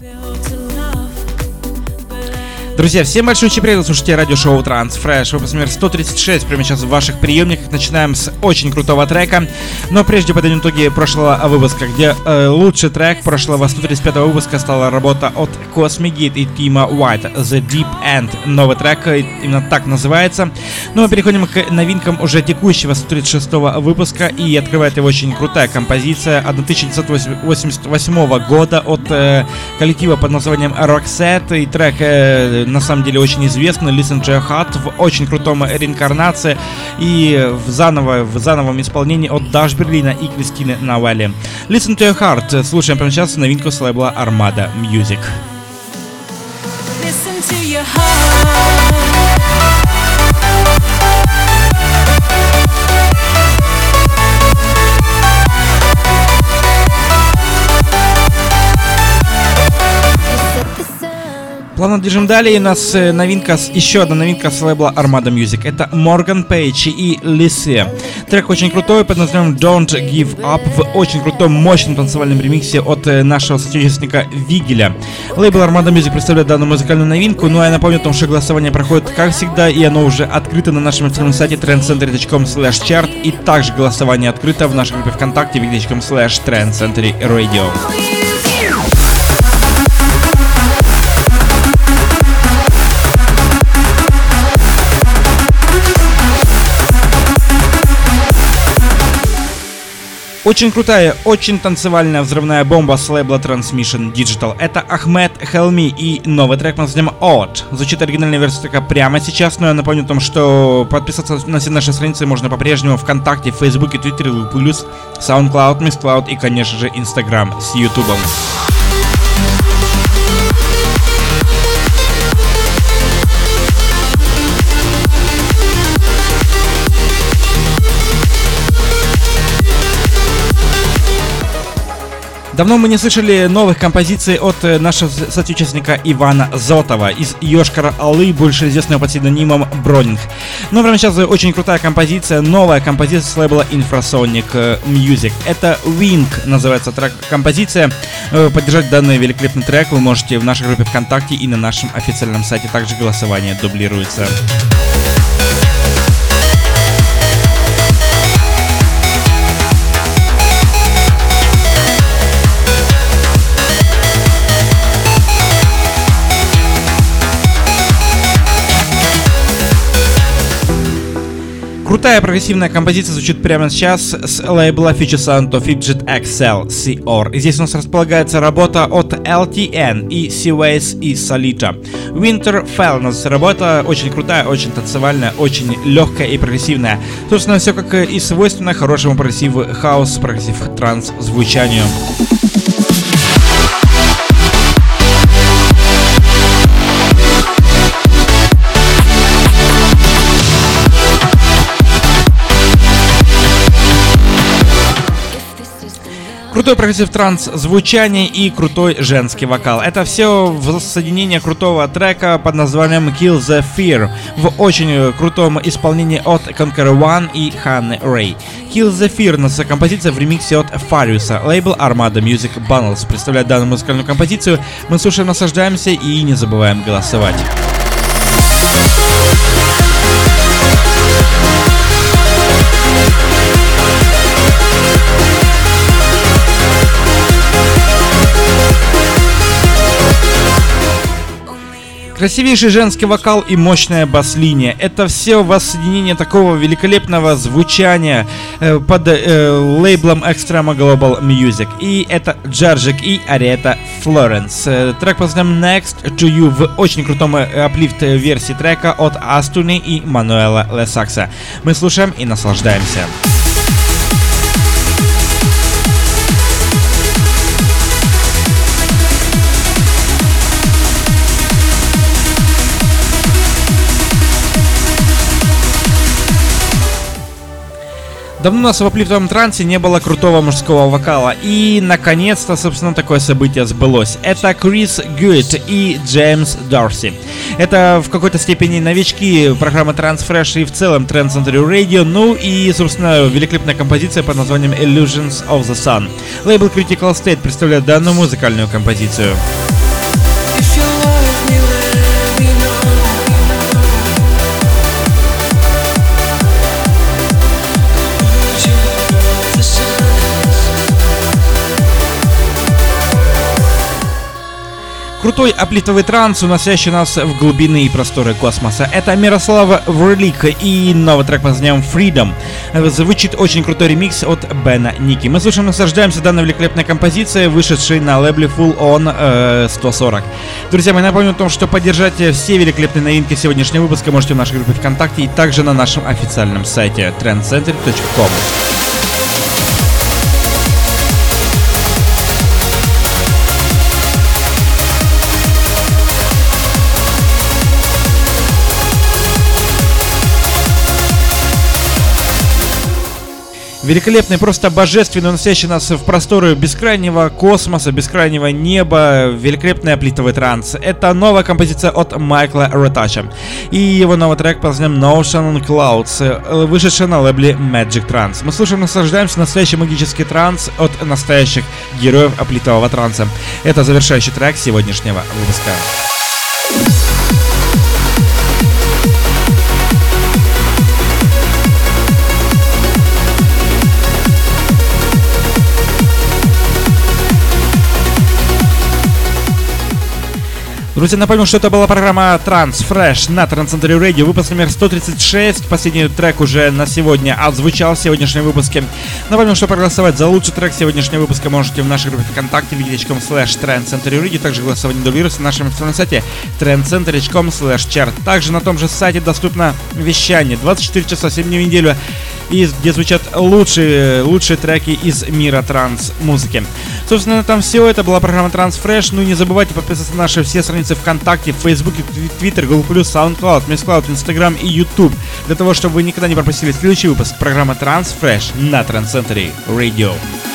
Built to love. Друзья, всем большой привет, слушайте радиошоу Transfresh, выпуск номер 136, прямо сейчас в ваших приемниках. Начинаем с очень крутого трека, но прежде подойдем итоги прошлого выпуска, где э, лучший трек прошлого 135 выпуска стала работа от Cosmigate и Тима White, The Deep End. Новый трек э, именно так называется. Ну, мы переходим к новинкам уже текущего 136 выпуска, и открывает его очень крутая композиция 1988 года от э, коллектива под названием Roxette, и трек э, на самом деле очень известный, Listen to Your Heart в очень крутом реинкарнации и в, заново, в зановом исполнении от Даш Берлина и Кристины Навали. Listen to Your Heart. Слушаем прямо сейчас новинку с лейбла Armada Music. Listen to your heart. Плавно движем далее. У нас э, новинка, еще одна новинка с лейбла Armada Music. Это Морган Пейдж и Лисе. Трек очень крутой под названием Don't Give Up в очень крутом, мощном танцевальном ремиксе от э, нашего соотечественника Вигеля. Лейбл Armada Music представляет данную музыкальную новинку. Ну а я напомню о том, что голосование проходит как всегда, и оно уже открыто на нашем официальном сайте trendcentry.com slash chart, и также голосование открыто в нашей группе ВКонтакте wiki.com slash trendcentury Очень крутая, очень танцевальная взрывная бомба с лейбла Transmission Digital. Это Ахмед Хелми и новый трек под названием Odd. Звучит оригинальная версия трека прямо сейчас, но я напомню о том, что подписаться на все наши страницы можно по-прежнему ВКонтакте, Фейсбуке, Твиттере, Плюс, SoundCloud, MissCloud и, конечно же, Инстаграм с Ютубом. Давно мы не слышали новых композиций от э, нашего соотечественника Ивана Зотова из Йошкара Алы, больше известного под псевдонимом Бронинг. Но прямо сейчас очень крутая композиция, новая композиция с лейбла Infrasonic э, Music. Это Wing называется трек композиция. Э, поддержать данный великолепный трек вы можете в нашей группе ВКонтакте и на нашем официальном сайте. Также голосование дублируется. Крутая прогрессивная композиция звучит прямо сейчас с лейбла Future of Egypt Excelsior. Здесь у нас располагается работа от LTN и Seaways и Solita. Winterfell у нас работа очень крутая, очень танцевальная, очень легкая и прогрессивная. Собственно, все как и свойственно хорошему progressive house, progressive trance звучанию. Крутой progressive trance звучание и крутой женский вокал. Это все в соединение крутого трека под названием Kill the Fear в очень крутом исполнении от Conjure One и Ханны Рэй. Kill the Fear на композиция в ремиксе от Farius а. Лейбл Armada Music Bundles представляет данную музыкальную композицию. Мы слушаем, наслаждаемся и не забываем голосовать. Красивейший женский вокал и мощная бас-линия. Это все воссоединение такого великолепного звучания э, под э, лейблом Extrema Global Music. И это Джорджик и Ариэта Флоренс. Э, трек под названием Next to You в очень крутом э, аплифт версии трека от Астуни и Мануэла Лесакса. Мы слушаем и наслаждаемся. Давно у нас в аплифтовом трансе не было крутого мужского вокала. И, наконец-то, собственно, такое событие сбылось. Это Крис Гуит и Джеймс Дорси. Это в какой-то степени новички программы Transfresh и в целом Trend Center Radio. Ну и, собственно, великолепная композиция под названием Illusions of the Sun. Лейбл Critical State представляет данную музыкальную композицию. Крутой оплитовый транс, уносящий нас в глубины и просторы космоса. Это Мирослава Врлик и новый трек под названием Freedom. Звучит очень крутой ремикс от Бена Ники. Мы слушаем, наслаждаемся данной великолепной композицией, вышедшей на лейбле Full On э, 140. Друзья, мы напомним о том, что поддержать все великолепные новинки сегодняшнего выпуска можете в нашей группе ВКонтакте и также на нашем официальном сайте trendcenter.com. Великолепный, просто божественный, уносящий нас в просторы бескрайнего космоса, бескрайнего неба, великолепный оплитовый транс. Это новая композиция от Майкла Ротача. И его новый трек под названием Notion Clouds, вышедший на лейбле Magic Trance. Мы слушаем, наслаждаемся настоящий магический транс от настоящих героев оплитового транса. Это завершающий трек сегодняшнего выпуска. Друзья, напомню, что это была программа Trans Fresh на Трансцентре Radio, выпуск номер 136. Последний трек уже на сегодня отзвучал в сегодняшнем выпуске. Напомню, что проголосовать за лучший трек сегодняшнего выпуска можете в нашей группе ВКонтакте wiki.com slash radio. Также голосование дублируется на нашем официальном сайте trendcenter.com slash chart. Также на том же сайте доступно вещание 24 часа 7 дней в неделю и где звучат лучшие, лучшие треки из мира транс-музыки. Собственно, этом все. Это была программа Transfresh. Ну и не забывайте подписываться на наши все страницы ВКонтакте, Фейсбуке, Твиттер, Google+, SoundCloud, MissCloud, Instagram и YouTube. Для того, чтобы вы никогда не пропустили следующий выпуск программы Transfresh на Trans Radio.